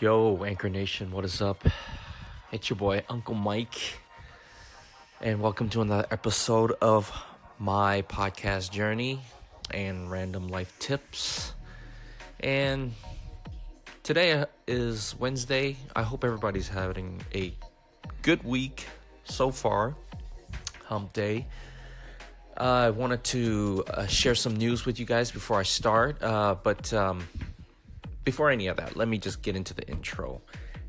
Yo, Anchor Nation, what is up? It's your boy, Uncle Mike, and welcome to another episode of my podcast journey and random life tips. And today is Wednesday. I hope everybody's having a good week so far. Hump day. Uh, I wanted to uh, share some news with you guys before I start, uh, but um, before any of that, let me just get into the intro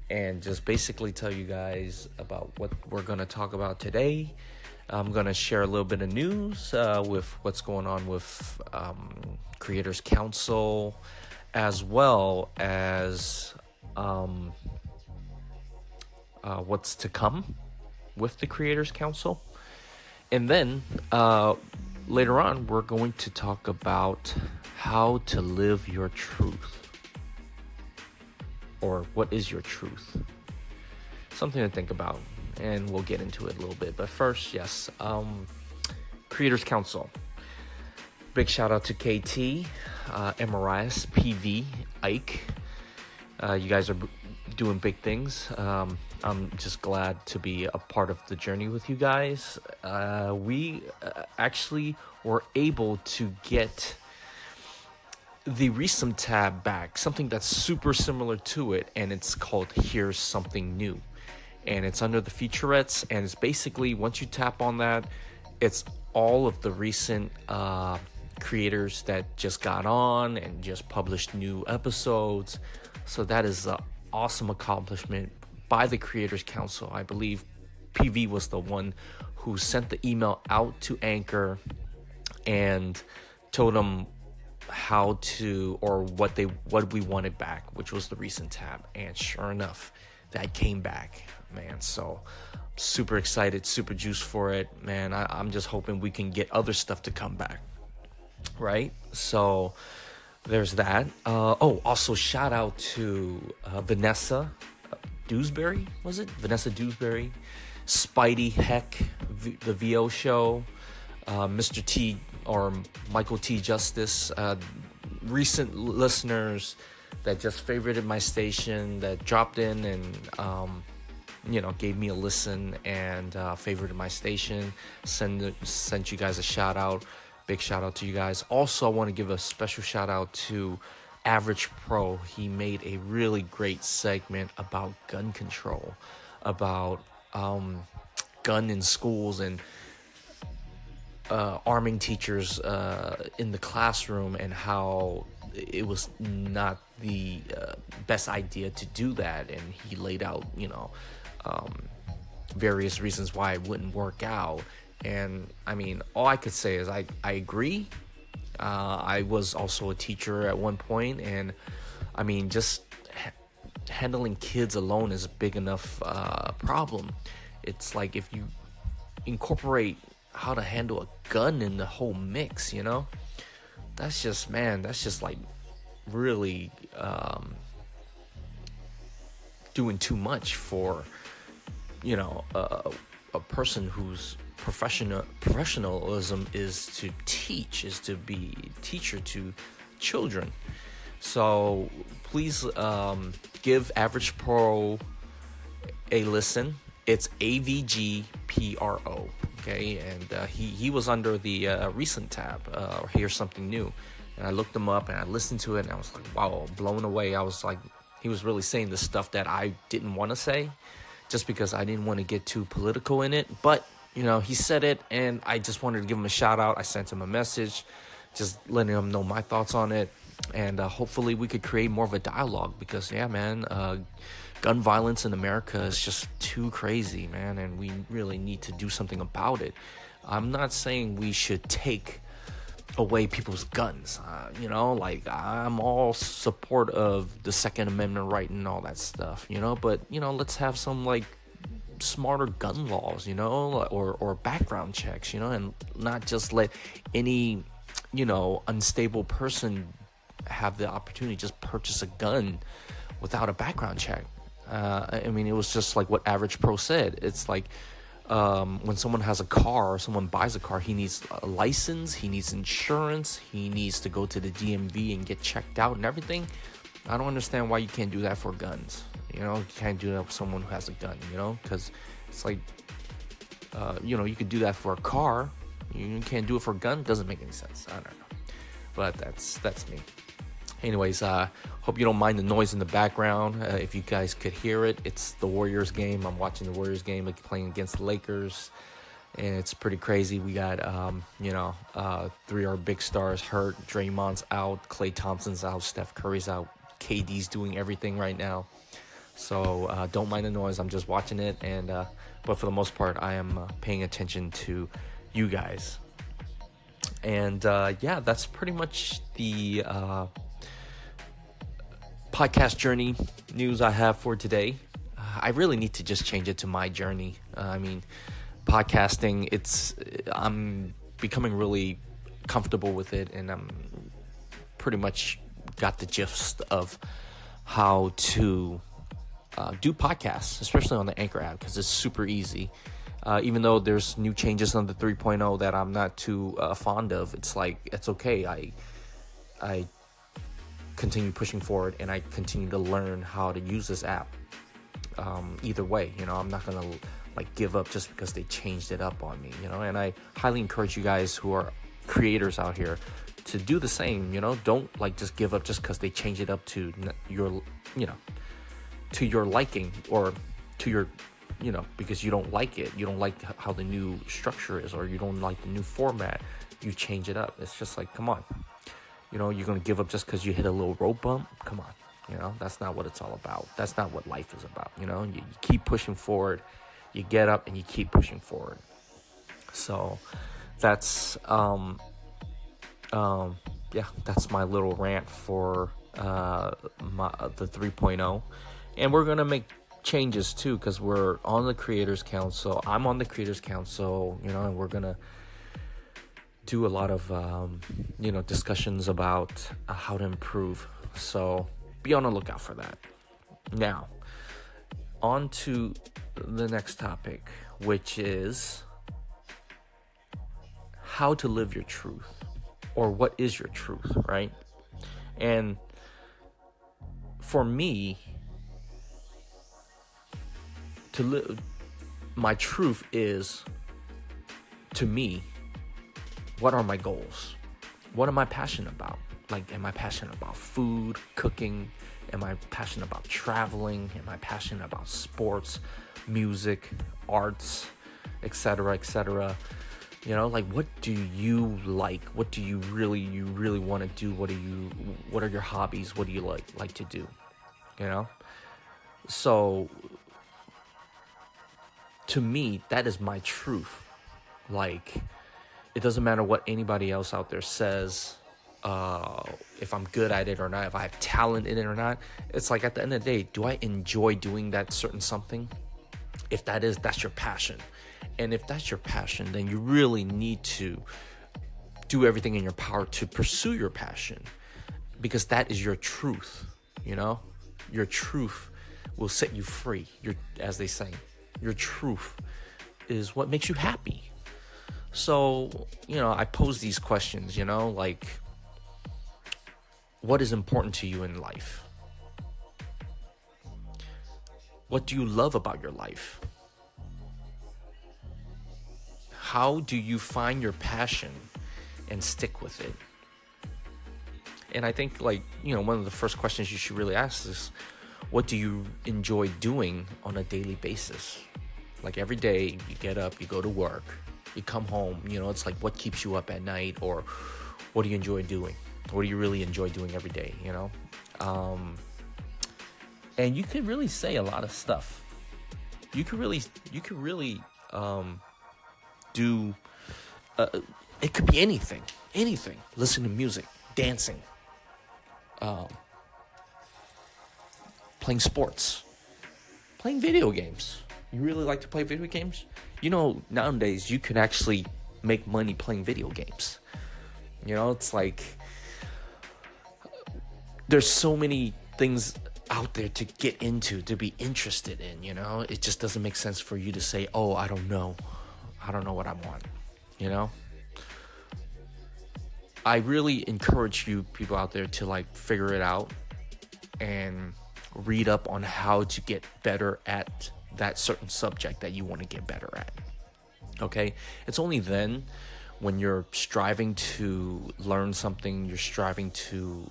and just basically tell you guys about what we're going to talk about today. I'm going to share a little bit of news uh, with what's going on with um, Creators Council, as well as um, uh, what's to come with the Creators Council. And then uh, later on, we're going to talk about how to live your truth or what is your truth? Something to think about, and we'll get into it a little bit. But first, yes, um, Creators Council. Big shout out to KT, uh, Emirias, PV, Ike. Uh, you guys are b- doing big things. Um, I'm just glad to be a part of the journey with you guys. Uh, we uh, actually were able to get the recent tab back, something that's super similar to it, and it's called Here's Something New. And it's under the featurettes, and it's basically once you tap on that, it's all of the recent uh, creators that just got on and just published new episodes. So that is an awesome accomplishment by the Creators Council. I believe PV was the one who sent the email out to Anchor and told them how to or what they what we wanted back, which was the recent tab. And sure enough, that came back, man. So super excited, super juiced for it, man. I, I'm just hoping we can get other stuff to come back, right? So there's that. Uh, oh, also shout out to uh, Vanessa Dewsbury, was it? Vanessa Dewsbury, Spidey Heck, v- the VO show, uh, Mr. T or Michael T. Justice, uh, recent listeners that just favorited my station, that dropped in and um, you know gave me a listen and uh, favorited my station. Send sent you guys a shout out. Big shout out to you guys. Also, I want to give a special shout out to Average Pro. He made a really great segment about gun control, about um, gun in schools and uh, arming teachers uh, in the classroom and how it was not the uh, best idea to do that. And he laid out, you know, um, various reasons why it wouldn't work out. And I mean, all I could say is I, I agree. Uh, I was also a teacher at one point, and I mean, just ha- handling kids alone is a big enough uh, problem. It's like if you incorporate how to handle a gun in the whole mix, you know? That's just man, that's just like really um, doing too much for you know a, a person whose professional professionalism is to teach, is to be teacher to children. So please um, give Average Pro a listen. It's AVG PRO. Okay, and uh, he he was under the uh, recent tab. Uh, or here's something new, and I looked him up and I listened to it and I was like, wow, blown away. I was like, he was really saying the stuff that I didn't want to say, just because I didn't want to get too political in it. But you know, he said it, and I just wanted to give him a shout out. I sent him a message, just letting him know my thoughts on it, and uh, hopefully we could create more of a dialogue because yeah, man uh, gun violence in America is just too crazy, man, and we really need to do something about it. I'm not saying we should take away people's guns. Uh, you know, like I'm all support of the Second Amendment right and all that stuff. You know, but you know, let's have some like smarter gun laws. You know, or or background checks. You know, and not just let any you know unstable person have the opportunity to just purchase a gun without a background check. Uh, I mean, it was just like what Average Pro said. It's like um, when someone has a car someone buys a car, he needs a license, he needs insurance, he needs to go to the DMV and get checked out and everything. I don't understand why you can't do that for guns. You know, you can't do that with someone who has a gun. You know, because it's like, uh, you know, you could do that for a car. You can't do it for a gun. Doesn't make any sense. I don't know, but that's that's me. Anyways, uh, hope you don't mind the noise in the background. Uh, if you guys could hear it, it's the Warriors game. I'm watching the Warriors game, playing against the Lakers, and it's pretty crazy. We got, um, you know, uh, three of our big stars hurt. Draymond's out, Klay Thompson's out, Steph Curry's out, KD's doing everything right now. So uh, don't mind the noise. I'm just watching it, and uh, but for the most part, I am uh, paying attention to you guys. And uh, yeah, that's pretty much the uh, podcast journey news I have for today. Uh, I really need to just change it to my journey. Uh, I mean, podcasting, it's I'm becoming really comfortable with it, and I'm pretty much got the gist of how to uh, do podcasts, especially on the Anchor app, because it's super easy. Uh, even though there's new changes on the 3.0 that I'm not too uh, fond of, it's like it's okay. I I continue pushing forward and I continue to learn how to use this app. Um, either way, you know, I'm not gonna like give up just because they changed it up on me, you know. And I highly encourage you guys who are creators out here to do the same. You know, don't like just give up just because they change it up to your, you know, to your liking or to your you know because you don't like it you don't like how the new structure is or you don't like the new format you change it up it's just like come on you know you're gonna give up just because you hit a little road bump? Come on. You know that's not what it's all about. That's not what life is about you know? You, you keep pushing forward. You get up and you keep pushing forward. So that's um um yeah that's my little rant for uh my the 3.0 and we're gonna make changes too because we're on the creators council. I'm on the creators council you know and we're gonna do a lot of um, you know discussions about uh, how to improve. So be on the lookout for that. Now on to the next topic which is how to live your truth or what is your truth right? And for me to live my truth is to me what are my goals? What am i passionate about? Like am i passionate about food cooking? Am i passionate about traveling? Am i passionate about sports music arts etc etc you know like what do you like? What do you really you really want to do? What do you what are your hobbies? What do you like like to do? You know? So to me, that is my truth. Like, it doesn't matter what anybody else out there says, uh, if I'm good at it or not, if I have talent in it or not. It's like at the end of the day, do I enjoy doing that certain something? If that is, that's your passion. And if that's your passion, then you really need to do everything in your power to pursue your passion because that is your truth, you know? Your truth will set you free, your as they say your truth is what makes you happy. So, you know, I pose these questions, you know, like what is important to you in life? What do you love about your life? How do you find your passion and stick with it? And I think, like, you know, one of the first questions you should really ask is what do you enjoy doing on a daily basis? Like every day, you get up, you go to work, you come home, you know, it's like what keeps you up at night or what do you enjoy doing? What do you really enjoy doing every day, you know? Um, and you can really say a lot of stuff. You could really, you could really um, do, uh, it could be anything, anything. Listen to music, dancing, um, playing sports, playing video games you really like to play video games? You know, nowadays you can actually make money playing video games. You know, it's like there's so many things out there to get into, to be interested in, you know? It just doesn't make sense for you to say, "Oh, I don't know. I don't know what I want." You know? I really encourage you people out there to like figure it out and read up on how to get better at that certain subject that you want to get better at. Okay? It's only then when you're striving to learn something, you're striving to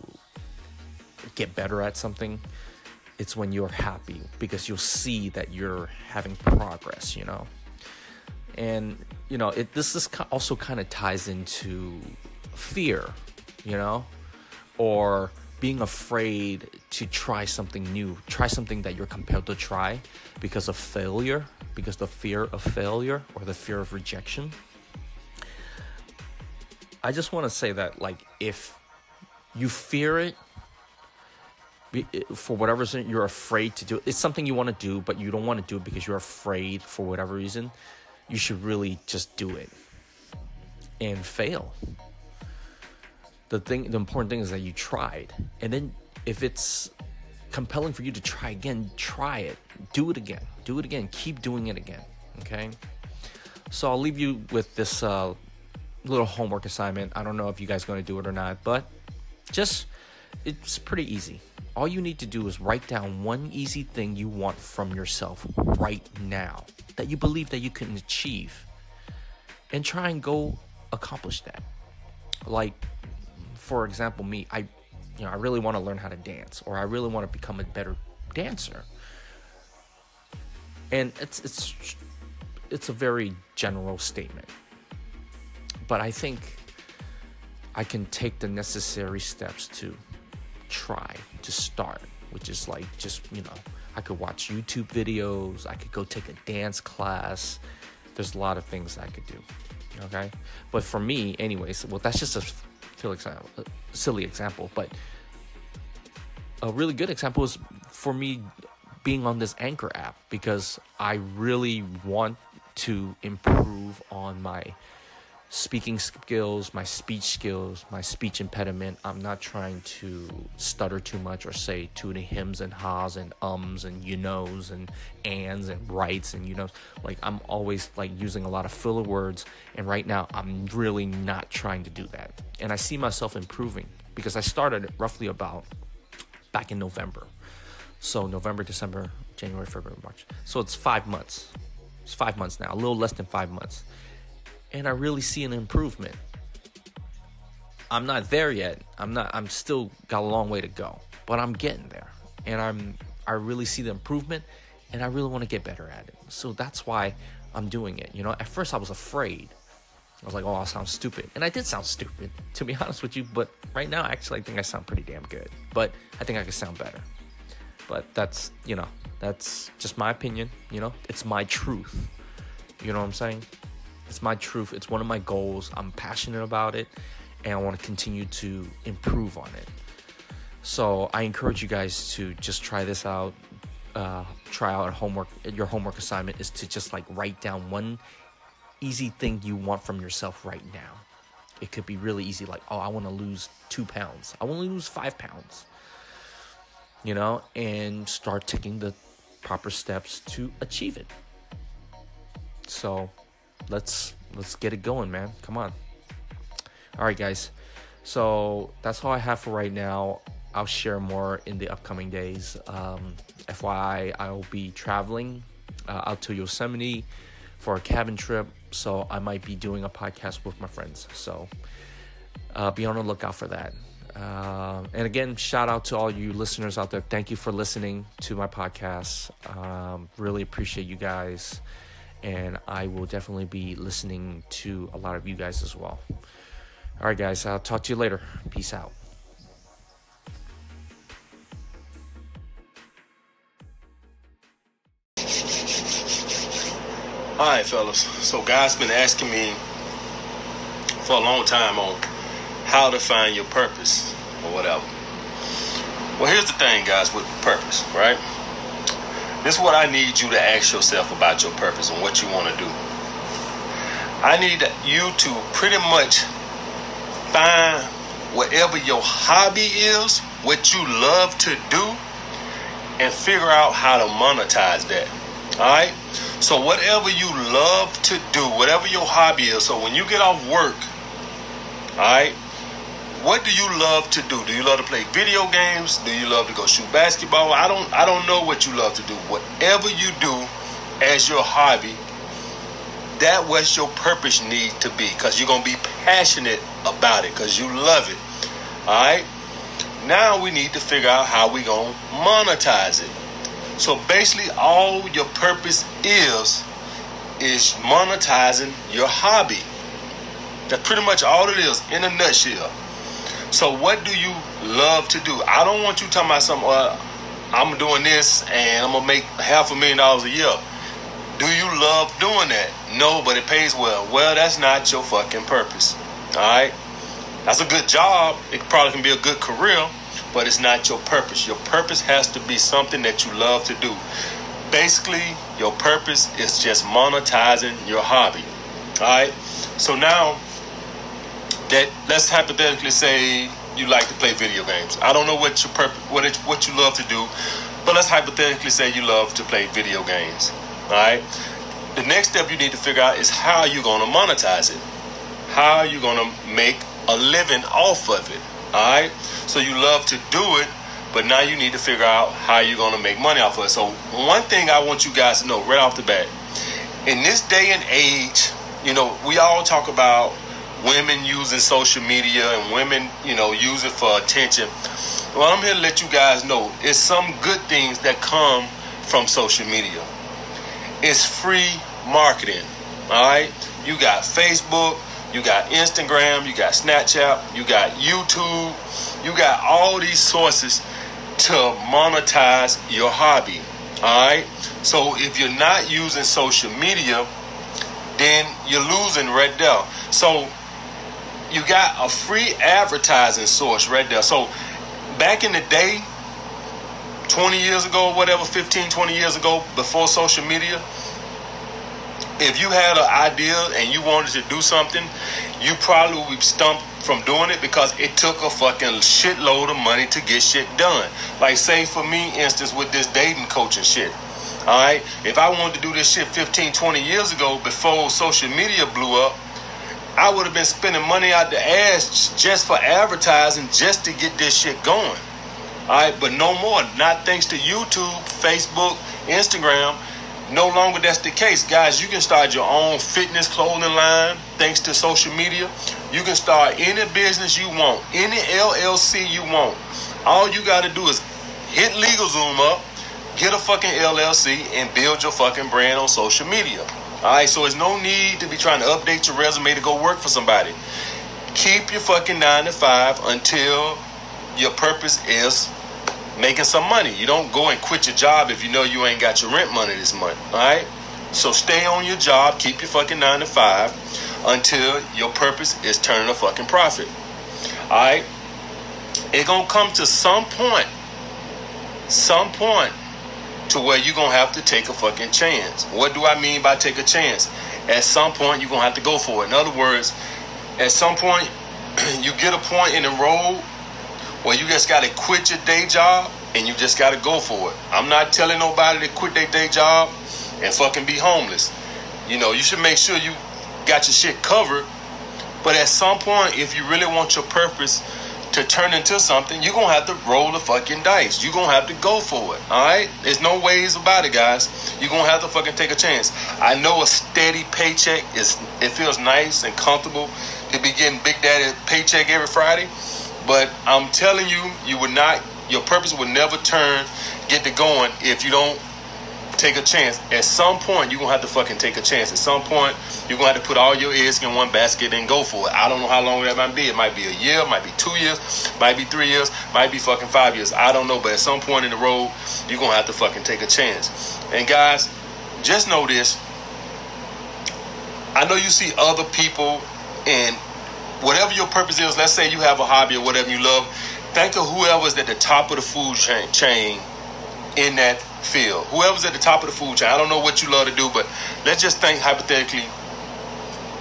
get better at something, it's when you're happy because you'll see that you're having progress, you know. And you know, it this this also kind of ties into fear, you know, or being afraid to try something new, try something that you're compelled to try because of failure, because the fear of failure or the fear of rejection. I just want to say that like if you fear it eh, for whatever reason you're afraid to do it. It's something you want to do, but you don't want to do it because you're afraid for whatever reason. You should really just do it and fail. The thing, the important thing is that you tried, and then if it's compelling for you to try again, try it. Do it again. Do it again. Keep doing it again. Okay. So I'll leave you with this uh, little homework assignment. I don't know if you guys are going to do it or not, but just it's pretty easy all you need to do is write down one easy thing you want from yourself right now that you believe that you can achieve and try and go accomplish that like for example me i you know i really want to learn how to dance or i really want to become a better dancer and it's it's it's a very general statement but i think i can take the necessary steps to try to start, which is like just, you know, I could watch YouTube videos, I could go take a dance class. There's a lot of things I could do. Okay? But for me, anyways, well, that's just a Uh, silly example, but a really good example is for me being on this Anchor app because I really want to improve on my speaking skills, my speech skills, my speech impediment. I'm not trying to stutter too much or say too many hims and ha's and ums and you knows and ands and rights and you know like I'm always like using a lot of filler words and right now I'm really not trying to do that. And I see myself improving because I started roughly about back in November. So November, December, January, February, March. So it's 5 months. It's 5 months now, a little less than 5 months and I really see an improvement. I'm not there yet. I'm not I'm still got a long way to go, but I'm getting there. And I'm I really see the improvement and I really want to get better at it. So that's why I'm doing it. You know, at first I was afraid. I was like, "Oh, I sound stupid." And I did sound stupid, to be honest with you, but right now actually I think I sound pretty damn good. But I think I could sound better. But that's, you know, that's just my opinion, you know? It's my truth. You know what I'm saying? It's my truth. It's one of my goals. I'm passionate about it and I want to continue to improve on it. So I encourage you guys to just try this out. Uh, try out homework. Your homework assignment is to just like write down one easy thing you want from yourself right now. It could be really easy, like, oh, I want to lose two pounds. I want to lose five pounds. You know, and start taking the proper steps to achieve it. So let's let's get it going, man. Come on. All right, guys. So that's all I have for right now. I'll share more in the upcoming days. Um, FYI, I'll be traveling uh, out to Yosemite for a cabin trip, so I might be doing a podcast with my friends. So uh, be on the lookout for that. Uh, and again, shout out to all you listeners out there. Thank you for listening to my podcast. Um, really appreciate you guys and I will definitely be listening to a lot of you guys as well. All right, guys, I'll talk to you later. Peace out. All right, fellas. So, guys been asking me for a long time on how to find your purpose or whatever. Well, here's the thing, guys, with purpose, right? This is what I need you to ask yourself about your purpose and what you want to do. I need you to pretty much find whatever your hobby is, what you love to do, and figure out how to monetize that. All right? So, whatever you love to do, whatever your hobby is, so when you get off work, all right, what do you love to do? Do you love to play video games? Do you love to go shoot basketball? I don't I don't know what you love to do. Whatever you do as your hobby, that what your purpose need to be because you're going to be passionate about it because you love it. All right? Now we need to figure out how we going to monetize it. So basically all your purpose is is monetizing your hobby. That's pretty much all it is in a nutshell. So what do you love to do? I don't want you talking about something. Uh, I'm doing this and I'm gonna make half a million dollars a year. Do you love doing that? No, but it pays well. Well, that's not your fucking purpose. All right, that's a good job. It probably can be a good career, but it's not your purpose. Your purpose has to be something that you love to do. Basically, your purpose is just monetizing your hobby. All right. So now that let's hypothetically say you like to play video games. I don't know what your purpose, what it, what you love to do, but let's hypothetically say you love to play video games. All right. The next step you need to figure out is how you're going to monetize it. How you're going to make a living off of it? All right. So you love to do it, but now you need to figure out how you're going to make money off of it. So one thing I want you guys to know right off the bat, in this day and age, you know, we all talk about women using social media and women, you know, use it for attention. Well, I'm here to let you guys know it's some good things that come from social media. It's free marketing. All right? You got Facebook, you got Instagram, you got Snapchat, you got YouTube, you got all these sources to monetize your hobby. All right? So if you're not using social media, then you're losing right there. So you got a free advertising source right there. So back in the day, 20 years ago, whatever, 15, 20 years ago, before social media, if you had an idea and you wanted to do something, you probably would be stumped from doing it because it took a fucking shitload of money to get shit done. Like, say, for me, instance, with this dating coaching shit. All right, if I wanted to do this shit 15, 20 years ago before social media blew up, I would have been spending money out the ass just for advertising, just to get this shit going. All right, but no more. Not thanks to YouTube, Facebook, Instagram. No longer that's the case, guys. You can start your own fitness clothing line thanks to social media. You can start any business you want, any LLC you want. All you got to do is hit LegalZoom up, get a fucking LLC, and build your fucking brand on social media. All right, so there's no need to be trying to update your resume to go work for somebody. Keep your fucking nine to five until your purpose is making some money. You don't go and quit your job if you know you ain't got your rent money this month. All right, so stay on your job, keep your fucking nine to five until your purpose is turning a fucking profit. All right, it gonna come to some point, some point to where you're gonna have to take a fucking chance. What do I mean by take a chance? At some point, you're gonna have to go for it. In other words, at some point, you get a point in the road where you just gotta quit your day job and you just gotta go for it. I'm not telling nobody to quit their day job and fucking be homeless. You know, you should make sure you got your shit covered. But at some point, if you really want your purpose to turn into something, you're gonna have to roll the fucking dice. You're gonna have to go for it. Alright? There's no ways about it, guys. You're gonna have to fucking take a chance. I know a steady paycheck is it feels nice and comfortable to be getting big daddy paycheck every Friday. But I'm telling you, you would not your purpose would never turn, get to going if you don't take a chance. At some point, you're gonna have to fucking take a chance. At some point, you're gonna have to put all your eggs in one basket and go for it. I don't know how long that might be. It might be a year, might be two years, might be three years, might be fucking five years. I don't know, but at some point in the road, you're gonna have to fucking take a chance. And guys, just know this. I know you see other people and whatever your purpose is, let's say you have a hobby or whatever you love, think of whoever's at the top of the food chain, chain in that field. Whoever's at the top of the food chain, I don't know what you love to do, but let's just think hypothetically,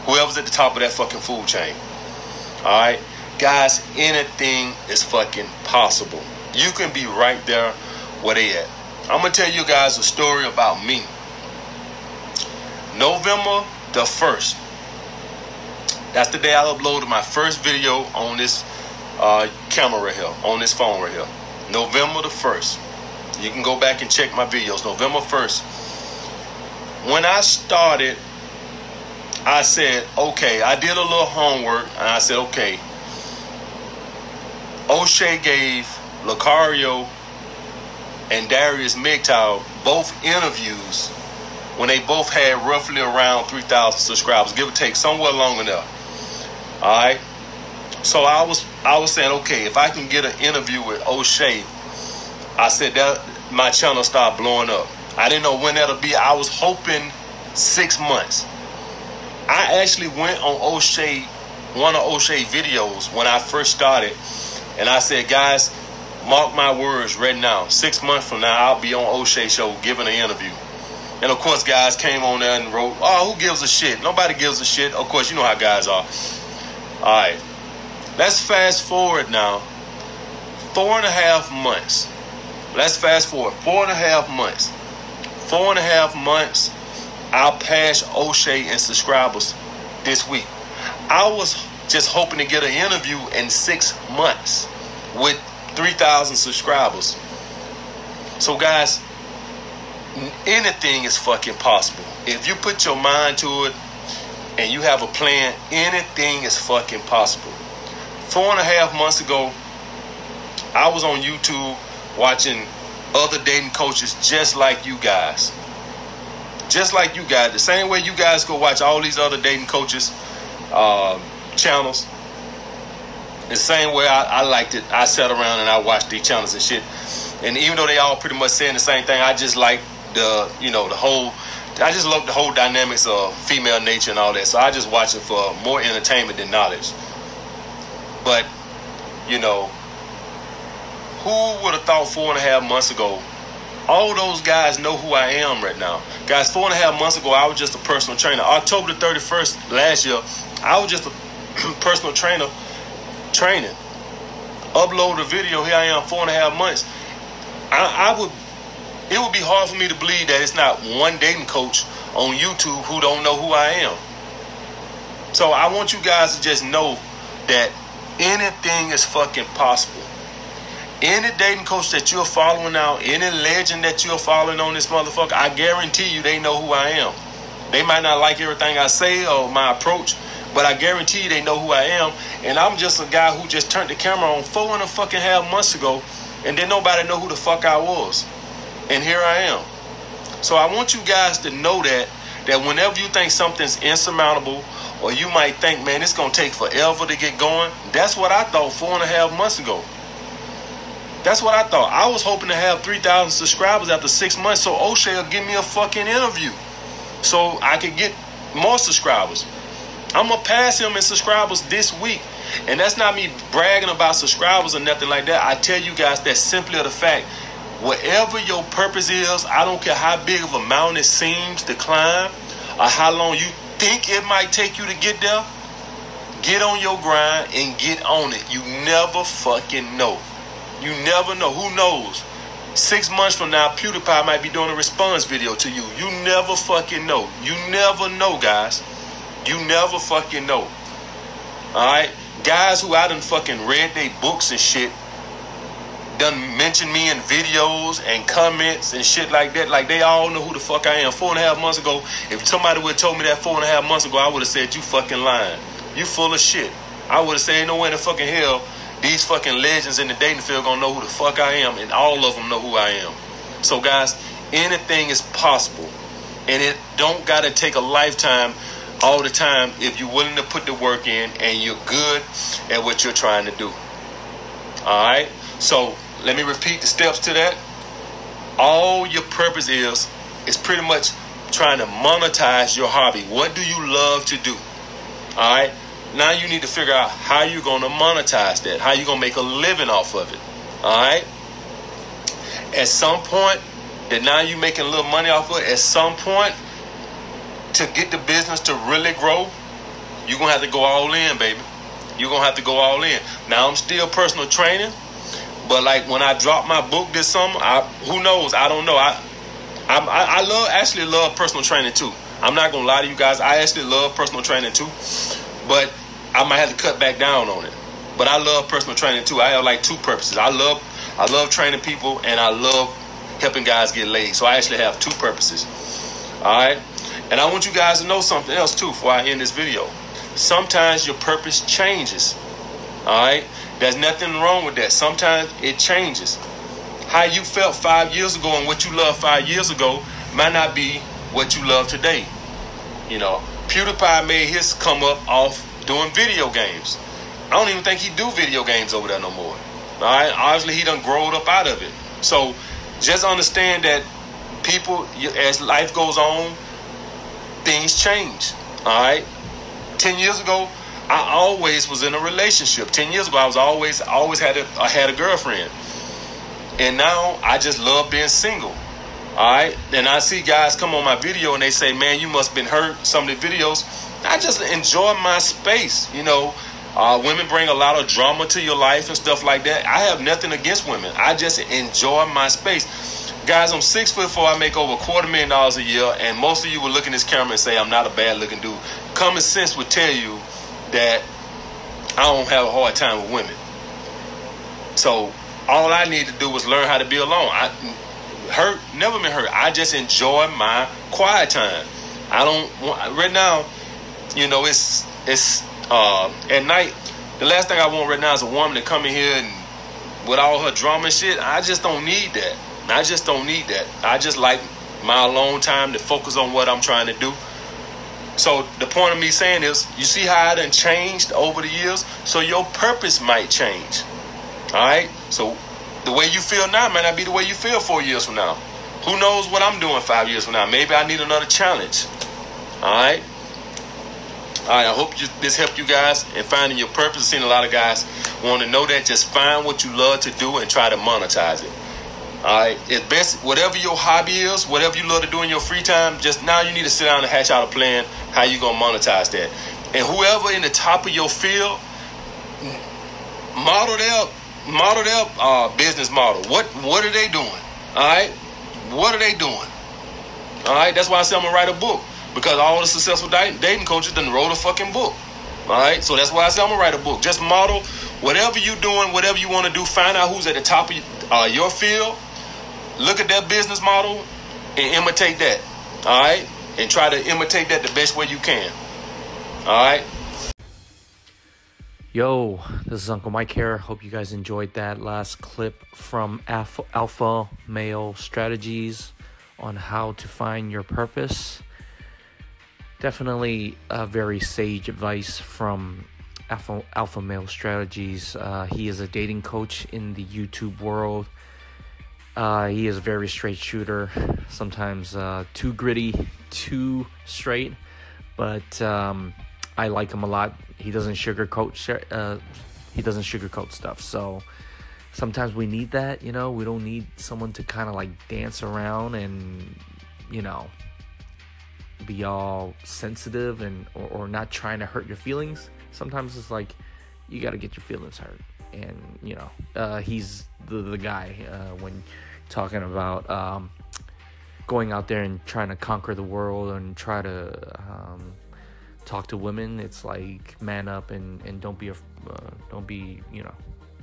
whoever's at the top of that fucking food chain. All right, guys, anything is fucking possible. You can be right there where they at. I'm gonna tell you guys a story about me. November the first. That's the day I uploaded my first video on this uh, camera right here on this phone right here. November the first. You can go back and check my videos. November first. When I started, I said, okay. I did a little homework, and I said, okay. O'Shea gave Lucario and Darius MGTOW both interviews when they both had roughly around 3,000 subscribers, give or take, somewhere long enough. All right. So I was I was saying, okay, if I can get an interview with O'Shea, I said that my channel start blowing up. I didn't know when that'll be. I was hoping six months. I actually went on O'Shea, one of O'Shea videos when I first started, and I said, guys, mark my words right now. Six months from now, I'll be on O'Shea show giving an interview. And of course, guys came on there and wrote, "Oh, who gives a shit? Nobody gives a shit." Of course, you know how guys are. All right, let's fast forward now. Four and a half months. Let's fast forward. Four and a half months. Four and a half months. I'll pass O'Shea and subscribers this week. I was just hoping to get an interview in six months with 3,000 subscribers. So, guys, anything is fucking possible. If you put your mind to it and you have a plan, anything is fucking possible. Four and a half months ago, I was on YouTube watching other dating coaches just like you guys. Just like you guys. The same way you guys go watch all these other dating coaches uh, channels. The same way I, I liked it. I sat around and I watched these channels and shit. And even though they all pretty much saying the same thing, I just like the you know the whole I just love the whole dynamics of female nature and all that. So I just watch it for more entertainment than knowledge. But you know, who would have thought four and a half months ago? All those guys know who I am right now. Guys, four and a half months ago, I was just a personal trainer. October the 31st last year, I was just a personal trainer training. Upload a video, here I am, four and a half months. I, I would it would be hard for me to believe that it's not one dating coach on YouTube who don't know who I am. So I want you guys to just know that anything is fucking possible. Any dating coach that you're following now, any legend that you're following on this motherfucker, I guarantee you they know who I am. They might not like everything I say or my approach, but I guarantee you they know who I am. And I'm just a guy who just turned the camera on four and a fucking half months ago, and then nobody know who the fuck I was and here I am. So I want you guys to know that that whenever you think something's insurmountable, or you might think, man, it's gonna take forever to get going. That's what I thought four and a half months ago. That's what I thought. I was hoping to have 3,000 subscribers after six months so O'Shea will give me a fucking interview so I could get more subscribers. I'm gonna pass him in subscribers this week. And that's not me bragging about subscribers or nothing like that. I tell you guys that simply the fact whatever your purpose is, I don't care how big of a mountain it seems to climb or how long you think it might take you to get there, get on your grind and get on it. You never fucking know. You never know. Who knows? Six months from now, PewDiePie might be doing a response video to you. You never fucking know. You never know, guys. You never fucking know. Alright? Guys who I done fucking read their books and shit done mentioned me in videos and comments and shit like that. Like they all know who the fuck I am. Four and a half months ago, if somebody would have told me that four and a half months ago, I would have said you fucking lying. You full of shit. I would have said no way in the fucking hell these fucking legends in the dating field gonna know who the fuck I am, and all of them know who I am. So guys, anything is possible, and it don't gotta take a lifetime all the time if you're willing to put the work in and you're good at what you're trying to do. All right. So let me repeat the steps to that. All your purpose is is pretty much trying to monetize your hobby. What do you love to do? All right. Now you need to figure out how you're going to monetize that. How you're going to make a living off of it. All right. At some point, that now you're making a little money off of it. At some point, to get the business to really grow, you're gonna have to go all in, baby. You're gonna have to go all in. Now I'm still personal training. But like when I dropped my book this summer, I, who knows? I don't know. I, I I love actually love personal training too. I'm not gonna lie to you guys. I actually love personal training too, but I might have to cut back down on it. but I love personal training too. I have like two purposes. I love I love training people and I love helping guys get laid. So I actually have two purposes. All right. And I want you guys to know something else too before I end this video. Sometimes your purpose changes. All right. There's nothing wrong with that. Sometimes it changes. How you felt five years ago and what you loved five years ago might not be what you love today. You know, PewDiePie made his come up off doing video games. I don't even think he do video games over there no more. All right, obviously he done growed up out of it. So just understand that people, as life goes on, things change. All right. Ten years ago, I always was in a relationship. Ten years ago, I was always always had a I had a girlfriend, and now I just love being single. All right, and I see guys come on my video and they say, "Man, you must been hurt." Some of the videos, I just enjoy my space. You know, uh, women bring a lot of drama to your life and stuff like that. I have nothing against women. I just enjoy my space. Guys, I'm six foot four. I make over a quarter million dollars a year, and most of you will look in this camera and say I'm not a bad looking dude. Common sense would tell you that I don't have a hard time with women. So all I need to do was learn how to be alone. I hurt, never been hurt. I just enjoy my quiet time. I don't want right now. You know, it's it's uh, at night. The last thing I want right now is a woman to come in here and with all her drama and shit. I just don't need that. I just don't need that. I just like my alone time to focus on what I'm trying to do. So the point of me saying is, you see how I done changed over the years. So your purpose might change. All right. So the way you feel now might not be the way you feel four years from now. Who knows what I'm doing five years from now? Maybe I need another challenge. All right. All right. I hope you, this helped you guys in finding your purpose. I've seen a lot of guys want to know that. Just find what you love to do and try to monetize it. All right. It's best whatever your hobby is, whatever you love to do in your free time. Just now you need to sit down and hatch out a plan how you gonna monetize that. And whoever in the top of your field, model their model their uh, business model. What what are they doing? All right, what are they doing? All right, that's why I say I'm gonna write a book because all the successful dating coaches done wrote a fucking book. All right, so that's why I say I'm gonna write a book. Just model whatever you're doing, whatever you want to do. Find out who's at the top of uh, your field. Look at their business model and imitate that. All right, and try to imitate that the best way you can. All right. Yo, this is Uncle Mike here. Hope you guys enjoyed that last clip from Alpha, Male Strategies on how to find your purpose. Definitely a very sage advice from Alpha, Alpha Male Strategies. Uh, he is a dating coach in the YouTube world. Uh, he is a very straight shooter, sometimes uh, too gritty, too straight, but um, I like him a lot he doesn't sugarcoat uh, he doesn't sugarcoat stuff. So sometimes we need that, you know. We don't need someone to kind of like dance around and you know be all sensitive and or, or not trying to hurt your feelings. Sometimes it's like you got to get your feelings hurt, and you know uh, he's the the guy uh, when talking about. Um, going out there and trying to conquer the world and try to um, talk to women, it's like man up and and don't be a uh, don't be you know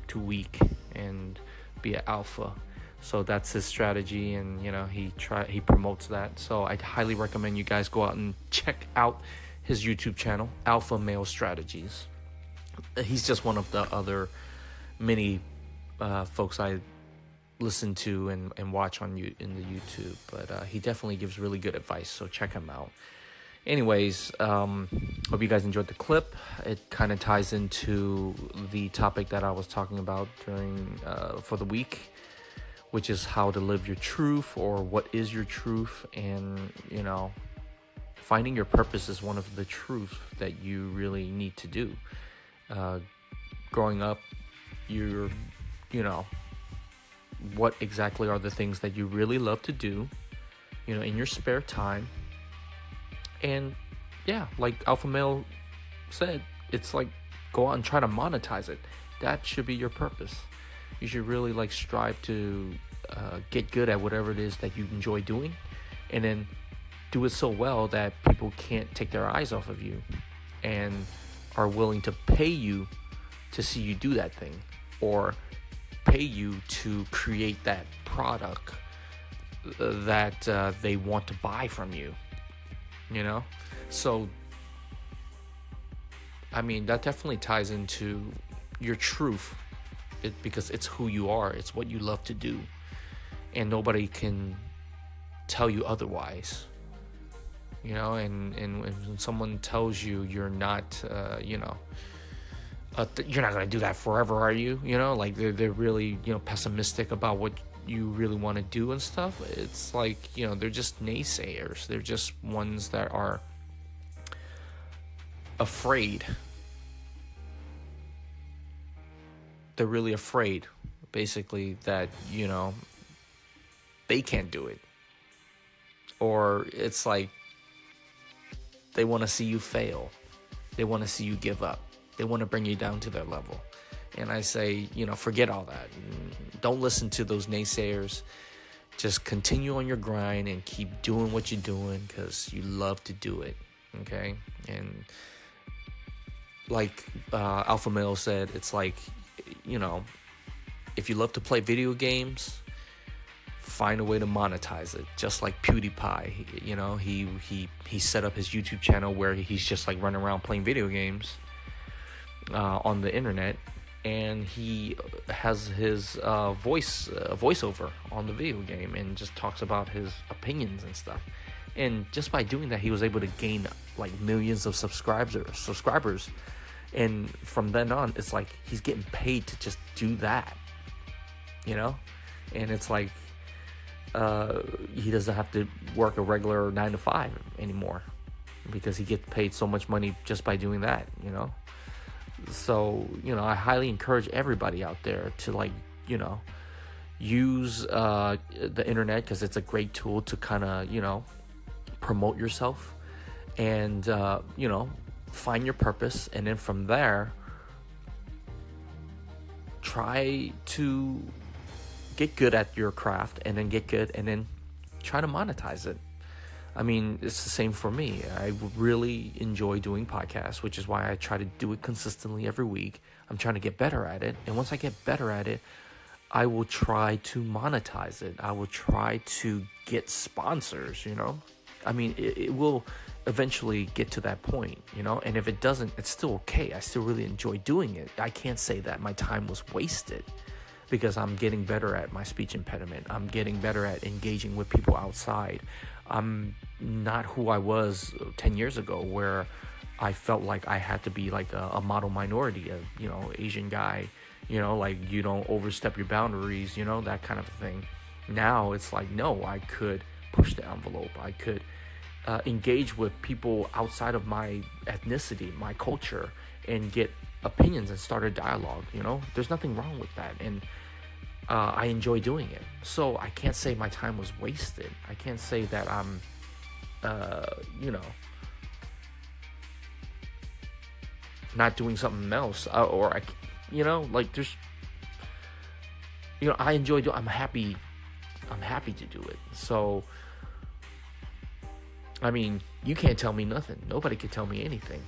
too weak and be an alpha. So that's his strategy, and you know he try he promotes that. So I highly recommend you guys go out and check out his YouTube channel, Alpha Male Strategies. He's just one of the other many uh, folks I listen to and, and watch on you in the YouTube, but uh, he definitely gives really good advice. So check him out anyways um, hope you guys enjoyed the clip. It kind of ties into the topic that i was talking about during uh, for the week which is how to live your truth or what is your truth. And you know finding your purpose is one of the truths that you really need to do. Uh, growing up you're you know what exactly are the things that you really love to do you know in your spare time and yeah, like Alpha Male said, it's like go out and try to monetize it. That should be your purpose. You should really like strive to uh, get good at whatever it is that you enjoy doing, and then do it so well that people can't take their eyes off of you, and are willing to pay you to see you do that thing or pay you to create that product that uh, they want to buy from you. You know? So, I mean, that definitely ties into your truth it, because it's who you are, it's what you love to do. And nobody can tell you otherwise. You know, and, and when someone tells you you're not, uh, you know, uh, th- you're not going to do that forever, are you? You know, like they're, they're really, you know, pessimistic about what you really want to do and stuff. It's like, you know, they're just naysayers. They're just ones that are afraid. They're really afraid, basically, that, you know, they can't do it. Or it's like they want to see you fail, they want to see you give up, they want to bring you down to their level. And I say, you know, forget all that. Don't listen to those naysayers. Just continue on your grind and keep doing what you're doing because you love to do it. Okay. And like uh, Alpha Male said, it's like, you know, if you love to play video games, find a way to monetize it. Just like PewDiePie, you know, he he he set up his YouTube channel where he's just like running around playing video games uh, on the internet, and he has his uh, voice uh, voiceover on the video game and just talks about his opinions and stuff. And just by doing that, he was able to gain like millions of subscribers. Subscribers, and from then on, it's like he's getting paid to just do that. You know, and it's like uh, he doesn't have to work a regular nine to five anymore because he gets paid so much money just by doing that. You know so you know i highly encourage everybody out there to like you know use uh, the internet because it's a great tool to kind of you know promote yourself and uh, you know find your purpose. And then from there try to get good at your craft and then get good and then try to monetize it I mean, it's the same for me. I really enjoy doing podcasts, which is why I try to do it consistently every week. I'm trying to get better at it. And once I get better at it, I will try to monetize it. I will try to get sponsors, you know? I mean, it, it will eventually get to that point, you know? And if it doesn't, it's still okay. I still really enjoy doing it. I can't say that my time was wasted because I'm getting better at my speech impediment. I'm getting better at engaging with people outside. I'm not who I was 10 years ago, where I felt like I had to be like a, a model minority, a you know Asian guy, you know, like you don't overstep your boundaries, you know that kind of thing. Now it's like no, I could push the envelope. I could uh, engage with people outside of my ethnicity, my culture, and get opinions and start a dialogue. You know, there's nothing wrong with that, and uh, I enjoy doing it. So I can't say my time was wasted. I can't say that I'm, uh, you know, not doing something else, uh, or I, you know, like there's, you know, I enjoy doing. I'm happy. I'm happy to do it. So, I mean, you can't tell me nothing. Nobody can tell me anything.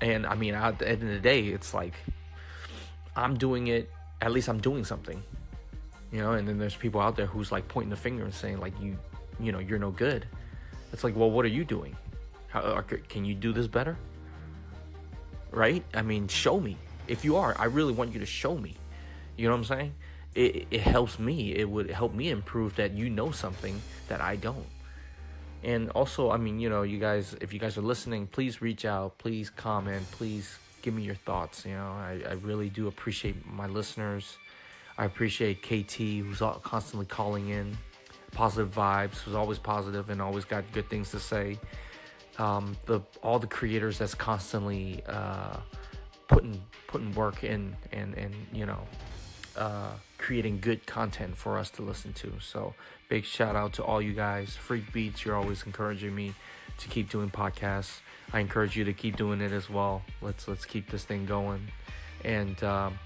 And I mean, at the end of the day, it's like I'm doing it at least I'm doing something. You know, and then there's people out there who's like pointing the finger and saying like you, you know, you're no good. It's like, well, what are you doing? How uh, can you do this better? Right? I mean, show me. If you are, I really want you to show me. You know what I'm saying? It, it helps me. It would help me improve that you know something that I don't. And also, I mean, you know, you guys, if you guys are listening, please reach out, please comment, please give me your thoughts. You know, I, I really do appreciate my listeners. I appreciate KT, who's constantly calling in, positive vibes, who's always positive and always got good things to say. Um, the all the creators that's constantly uh, putting putting work in and and you know uh, creating good content for us to listen to. So big shout out to all you guys. Freak Beats, you're always encouraging me to keep doing podcasts. I encourage you to keep doing it as well. Let's let's keep this thing going. And um,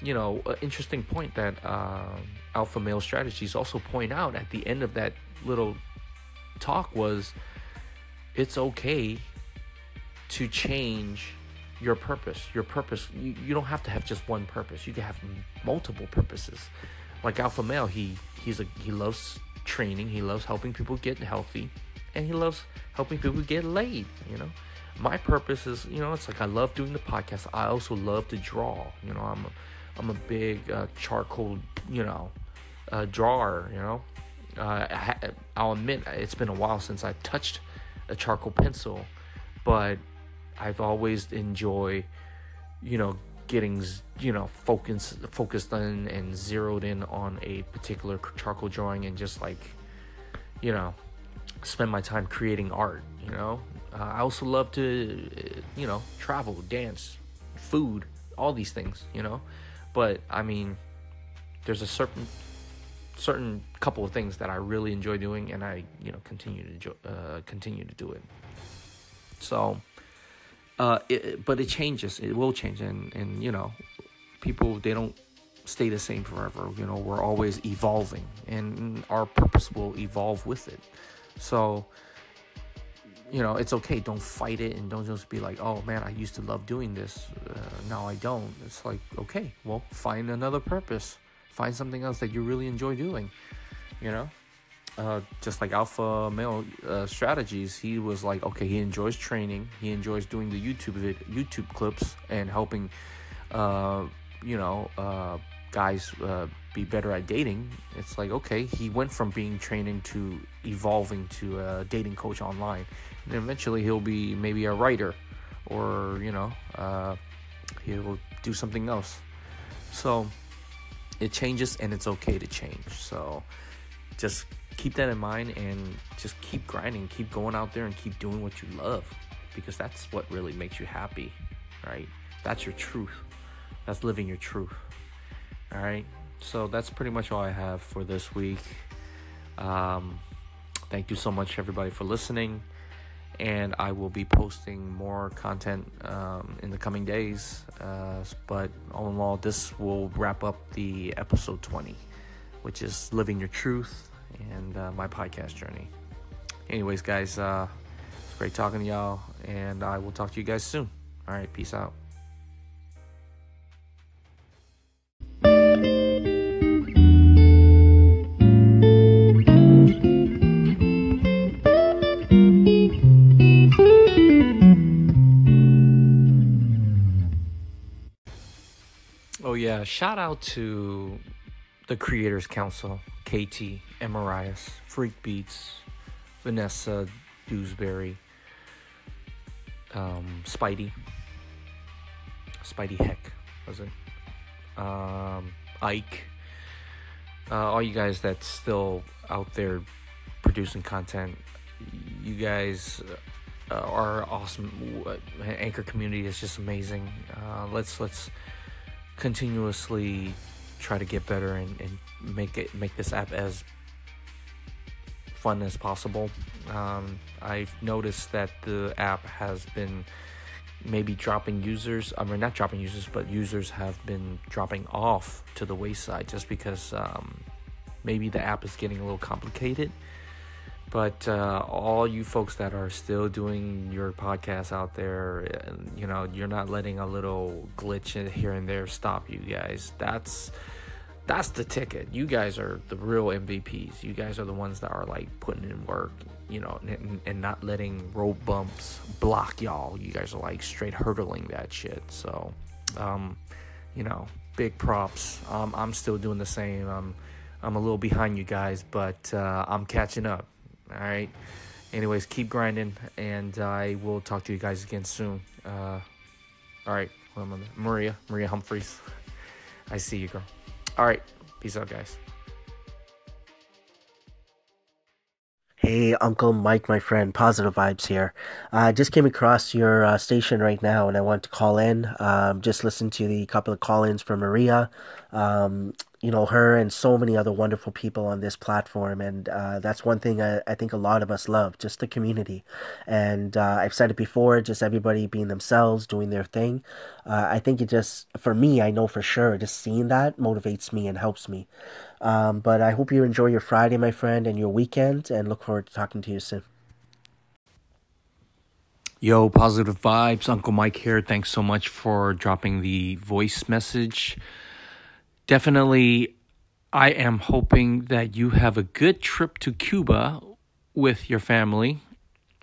you know, interesting point that uh, Alpha Male Strategies also point out at the end of that little talk was it's okay to change your purpose. Your purpose. You, you don't have to have just one purpose. You can have multiple purposes. Like Alpha Male, he he's a he loves training. He loves helping people get healthy, and he loves helping people get laid. You know, my purpose is you know it's like I love doing the podcast. I also love to draw. You know, I'm a, I'm a big uh, charcoal you know uh, drawer. You know, uh, I'll admit it's been a while since I touched a charcoal pencil, but I've always enjoyed, you know, getting you know focused focused on and zeroed in on a particular charcoal drawing and just like, you know, spend my time creating art. You know, uh, I also love to, you know, travel, dance, food, all these things. You know, but I mean, there's a certain certain couple of things that I really enjoy doing, and I you know continue to uh, continue to do it. So, uh, it, but it changes. It will change, and and you know, people they don't stay the same forever. You know, we're always evolving, and our purpose will evolve with it. So, you know, it's okay. Don't fight it, and don't just be like, "Oh man, I used to love doing this. Uh, now I don't." It's like, okay, well, find another purpose find something else that you really enjoy doing you know uh, just like alpha male uh, strategies he was like okay he enjoys training he enjoys doing the youtube vid- youtube clips and helping uh, you know uh, guys uh, be better at dating it's like okay he went from being training to evolving to a dating coach online and eventually he'll be maybe a writer or you know uh, he'll do something else so it changes and it's okay to change. So just keep that in mind and just keep grinding, keep going out there and keep doing what you love because that's what really makes you happy, right? That's your truth. That's living your truth. All right. So that's pretty much all I have for this week. Um, thank you so much, everybody, for listening and I will be posting more content um, in the coming days. Uh, but all in all, this will wrap up the episode 20, which is Living Your Truth and uh, my podcast journey. Anyways, guys, uh, it's great talking to y'all, and I will talk to you guys soon. All right, peace out. Yeah, shout out to the Creators Council, KT, Emarias, Freak Beats, Vanessa Dewsbury, um, Spidey, Spidey Heck, was it? Um, Ike, uh, all you guys that's still out there producing content. You guys uh, are awesome. Anchor community is just amazing. Uh, let's let's continuously try to get better and, and make it make this app as fun as possible. Um, I've noticed that the app has been maybe dropping users. I mean, not dropping users, but users have been dropping off to the wayside just because um, maybe the app is getting a little complicated but uh, all you folks that are still doing your podcast out there, you know, you're not letting a little glitch here and there stop you guys. That's that's the ticket. You guys are the real MVPs. You guys are the ones that are like putting in work, you know, and, and not letting road bumps block y'all. You guys are like straight hurdling that shit. So, um, you know, big props. Um, I'm still doing the same. I'm I'm a little behind you guys, but uh, I'm catching up. All right. Anyways, keep grinding, and I will talk to you guys again soon. Uh, all right. Maria, Maria Humphreys. I see you, girl. All right. Peace out, guys. Hey, Uncle Mike, my friend, Positive Vibes here. I uh, just came across your uh, station right now and I want to call in. Um, just listen to the couple of call ins from Maria. Um, you know, her and so many other wonderful people on this platform. And uh, that's one thing I, I, think a lot of us love, just the community. And uh, I've said it before, just everybody being themselves, doing their thing. Uh, I think it just, for me, I know for sure, just seeing that motivates me and helps me. Um, but I hope you enjoy your Friday, my friend, and your weekend, and look forward to talking to you soon. Yo, positive vibes. Uncle Mike here. Thanks so much for dropping the voice message. Definitely, I am hoping that you have a good trip to Cuba with your family.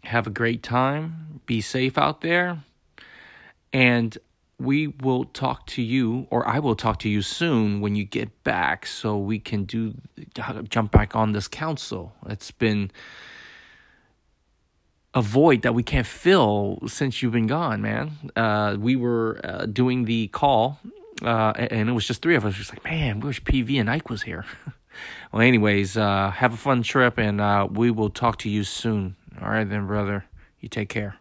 Have a great time. Be safe out there. And we will talk to you, or I will talk to you soon when you get back so we can do jump back on this council. It's been a void that we can't fill since you've been gone, man. Uh, we were uh, doing the call, uh, and it was just three of us. Just like, man, wish PV and Ike was here. well, anyways, uh, have a fun trip, and uh, we will talk to you soon. All right, then, brother. You take care.